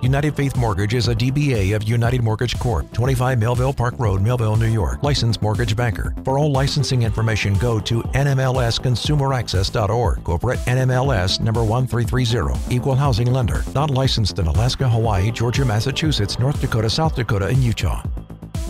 United Faith Mortgage is a DBA of United Mortgage Corp., 25 Melville Park Road, Melville, New York. Licensed mortgage banker. For all licensing information, go to nmlsconsumeraccess.org. Corporate NMLS number 1330. Equal housing lender. Not licensed in Alaska, Hawaii, Georgia, Massachusetts, North Dakota, South Dakota, and Utah.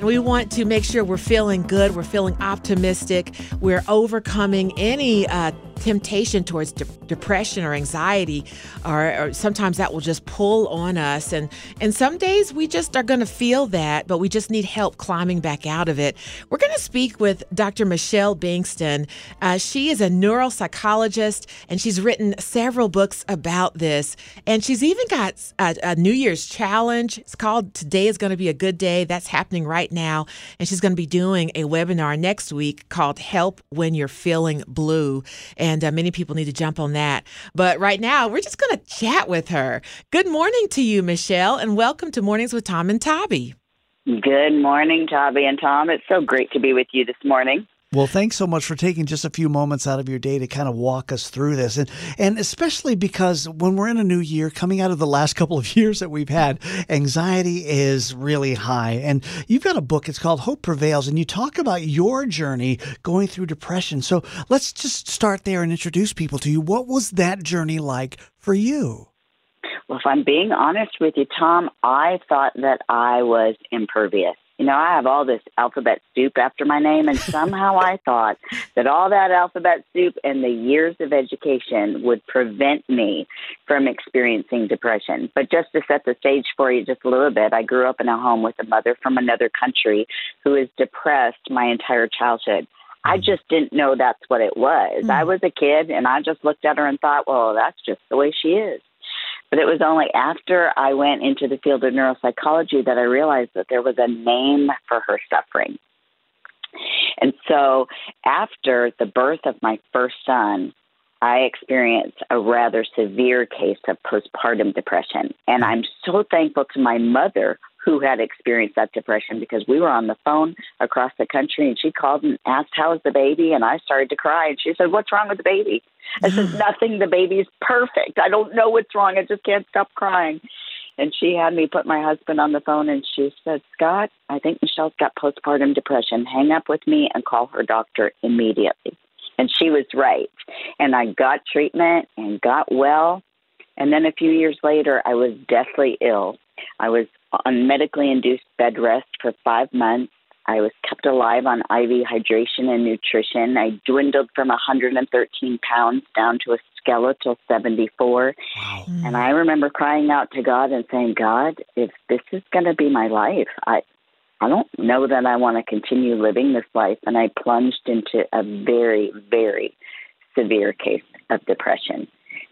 We want to make sure we're feeling good, we're feeling optimistic, we're overcoming any uh, temptation towards de- depression or anxiety, or, or, sometimes that will just pull on us. And, and some days we just are going to feel that, but we just need help climbing back out of it. We're going to speak with Dr. Michelle Bengtson. Uh, she is a neuropsychologist and she's written several books about this. And she's even got a, a New Year's challenge. It's called Today is Going to Be a Good Day. That's happening right now. And she's going to be doing a webinar next week called Help When You're Feeling Blue. And and uh, many people need to jump on that. But right now, we're just going to chat with her. Good morning to you, Michelle, and welcome to Mornings with Tom and Tabby. Good morning, Tabby and Tom. It's so great to be with you this morning. Well, thanks so much for taking just a few moments out of your day to kind of walk us through this. And and especially because when we're in a new year, coming out of the last couple of years that we've had, anxiety is really high. And you've got a book, it's called Hope Prevails, and you talk about your journey going through depression. So let's just start there and introduce people to you. What was that journey like for you? Well, if I'm being honest with you, Tom, I thought that I was impervious you know, I have all this alphabet soup after my name, and somehow I thought that all that alphabet soup and the years of education would prevent me from experiencing depression. But just to set the stage for you just a little bit, I grew up in a home with a mother from another country who is depressed my entire childhood. I mm. just didn't know that's what it was. Mm. I was a kid and I just looked at her and thought, well, that's just the way she is. But it was only after I went into the field of neuropsychology that I realized that there was a name for her suffering. And so after the birth of my first son, I experienced a rather severe case of postpartum depression. And I'm so thankful to my mother who had experienced that depression because we were on the phone across the country and she called and asked, How is the baby? And I started to cry. And she said, What's wrong with the baby? I said, Nothing. The baby's perfect. I don't know what's wrong. I just can't stop crying. And she had me put my husband on the phone and she said, Scott, I think Michelle's got postpartum depression. Hang up with me and call her doctor immediately. And she was right. And I got treatment and got well. And then a few years later, I was deathly ill. I was on medically induced bed rest for five months. I was kept alive on IV hydration and nutrition. I dwindled from 113 pounds down to a skeletal 74. Wow. And I remember crying out to God and saying, God, if this is going to be my life, I, I don't know that I want to continue living this life. And I plunged into a very, very severe case of depression.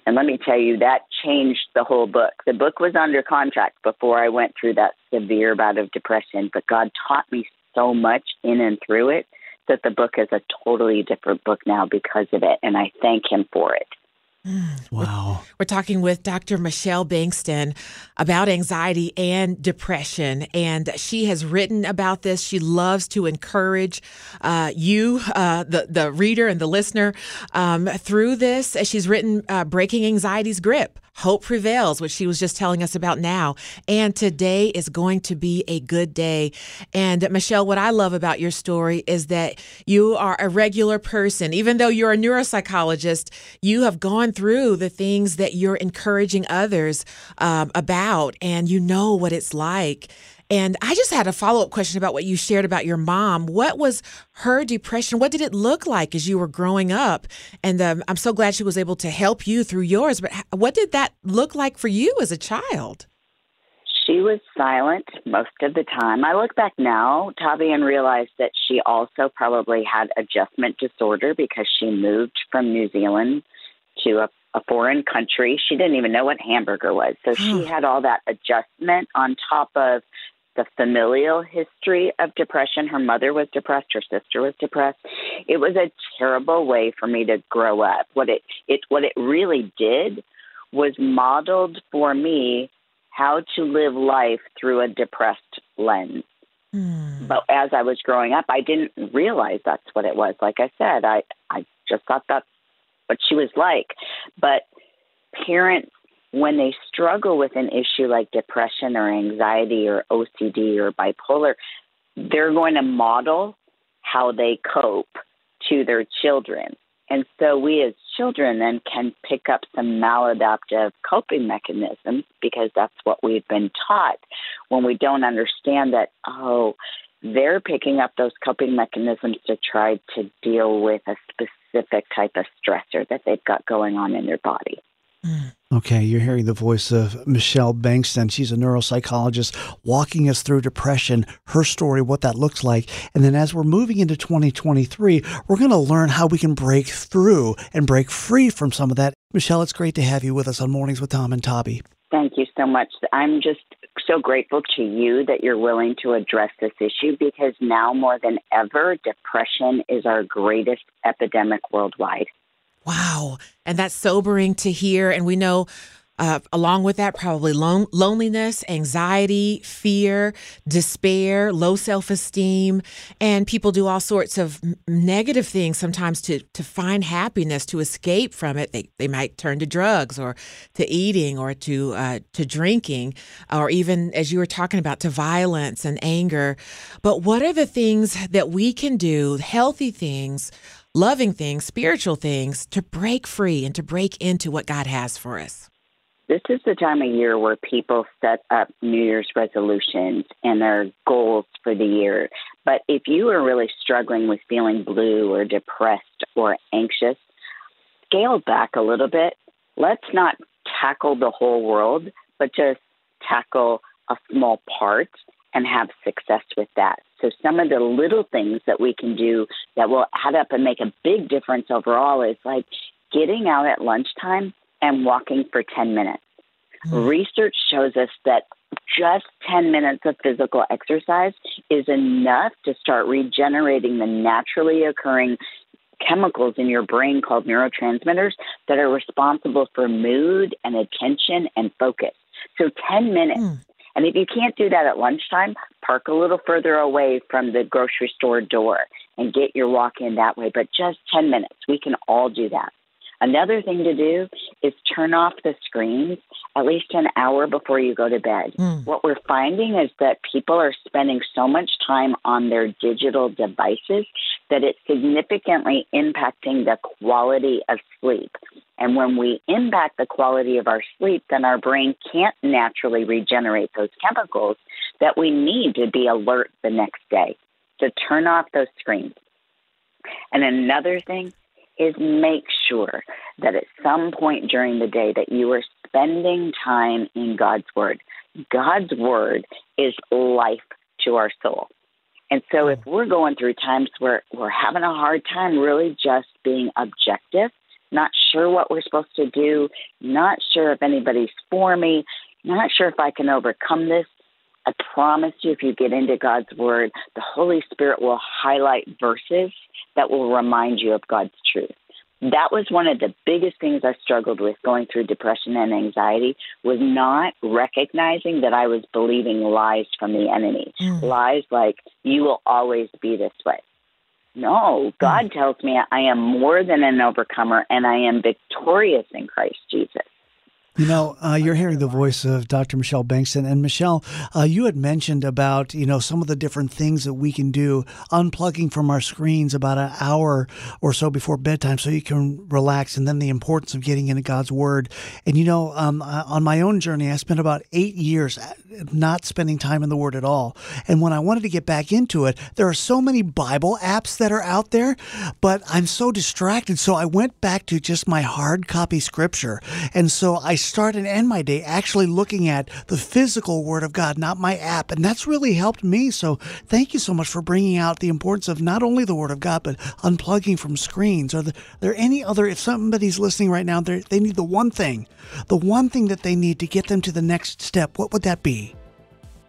And let me tell you, that changed the whole book. The book was under contract before I went through that severe bout of depression, but God taught me so much in and through it that the book is a totally different book now because of it. And I thank Him for it. Wow. We're, we're, talking with Dr. Michelle Bengtson about anxiety and depression. And she has written about this. She loves to encourage uh, you, uh, the, the reader and the listener, um, through this. She's written uh, Breaking Anxiety's Grip Hope prevails, which she was just telling us about now. And today is going to be a good day. And Michelle, what I love about your story is that you are a regular person. Even though you're a neuropsychologist, you have gone through the things that you're encouraging others um, about, and you know what it's like. And I just had a follow up question about what you shared about your mom. What was her depression? What did it look like as you were growing up? And um, I'm so glad she was able to help you through yours. But what did that look like for you as a child? She was silent most of the time. I look back now, Tavi, and realize that she also probably had adjustment disorder because she moved from New Zealand to a, a foreign country. She didn't even know what hamburger was. So she had all that adjustment on top of the familial history of depression. Her mother was depressed, her sister was depressed. It was a terrible way for me to grow up. What it it what it really did was modeled for me how to live life through a depressed lens. Mm. But as I was growing up, I didn't realize that's what it was. Like I said, I, I just thought that's what she was like. But parents, when they struggle with an issue like depression or anxiety or OCD or bipolar, they're going to model how they cope to their children. And so we as children then can pick up some maladaptive coping mechanisms because that's what we've been taught when we don't understand that, oh, they're picking up those coping mechanisms to try to deal with a specific type of stressor that they've got going on in their body. Mm. Okay, you're hearing the voice of Michelle Bengtson. She's a neuropsychologist walking us through depression, her story, what that looks like. And then as we're moving into 2023, we're going to learn how we can break through and break free from some of that. Michelle, it's great to have you with us on Mornings with Tom and Tavi. Thank you so much. I'm just so grateful to you that you're willing to address this issue because now more than ever, depression is our greatest epidemic worldwide. Wow. And that's sobering to hear. And we know uh, along with that, probably lon- loneliness, anxiety, fear, despair, low self esteem. And people do all sorts of negative things sometimes to, to find happiness, to escape from it. They, they might turn to drugs or to eating or to, uh, to drinking, or even, as you were talking about, to violence and anger. But what are the things that we can do, healthy things? Loving things, spiritual things to break free and to break into what God has for us. This is the time of year where people set up New Year's resolutions and their goals for the year. But if you are really struggling with feeling blue or depressed or anxious, scale back a little bit. Let's not tackle the whole world, but just tackle a small part and have success with that. So, some of the little things that we can do that will add up and make a big difference overall is like getting out at lunchtime and walking for 10 minutes. Mm. Research shows us that just 10 minutes of physical exercise is enough to start regenerating the naturally occurring chemicals in your brain called neurotransmitters that are responsible for mood and attention and focus. So 10 minutes. Mm. And if you can't do that at lunchtime, park a little further away from the grocery store door and get your walk in that way. But just 10 minutes. We can all do that. Another thing to do is turn off the screens at least an hour before you go to bed. Mm. What we're finding is that people are spending so much time on their digital devices that it's significantly impacting the quality of sleep. And when we impact the quality of our sleep, then our brain can't naturally regenerate those chemicals that we need to be alert the next day. So turn off those screens. And another thing is make sure that at some point during the day that you are spending time in God's word. God's word is life to our soul. And so if we're going through times where we're having a hard time really just being objective, not sure what we're supposed to do, not sure if anybody's for me, not sure if I can overcome this, promise you, if you get into God's Word, the Holy Spirit will highlight verses that will remind you of God's truth. That was one of the biggest things I struggled with going through depression and anxiety was not recognizing that I was believing lies from the enemy. Mm. Lies like you will always be this way. No, God mm. tells me I am more than an overcomer and I am victorious in Christ Jesus. You know, uh, you're hearing the voice of Dr. Michelle Bengtson, and Michelle, uh, you had mentioned about you know some of the different things that we can do, unplugging from our screens about an hour or so before bedtime, so you can relax, and then the importance of getting into God's Word. And you know, um, on my own journey, I spent about eight years uh, not spending time in the Word at all. And when I wanted to get back into it, there are so many Bible apps that are out there, but I'm so distracted, so I went back to just my hard copy Scripture, and so I start and end my day actually looking at the physical Word of God, not my app. And that's really helped me. So thank you so much for bringing out the importance of not only the Word of God, but unplugging from screens. Are there any other, if somebody's listening right now, they need the one thing, the one thing that they need to get them to the next step, what would that be?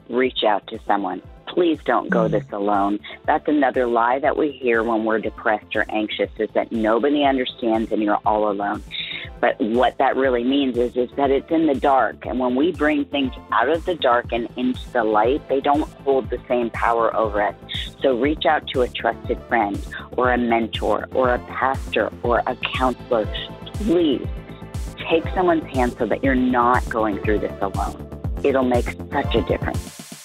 Reach out to someone please don't go mm. this alone. That's another lie that we hear when we're depressed or anxious is that nobody understands and you're all alone. But what that really means is, is that it's in the dark. And when we bring things out of the dark and into the light, they don't hold the same power over us. So reach out to a trusted friend or a mentor or a pastor or a counselor. Please take someone's hand so that you're not going through this alone. It'll make such a difference.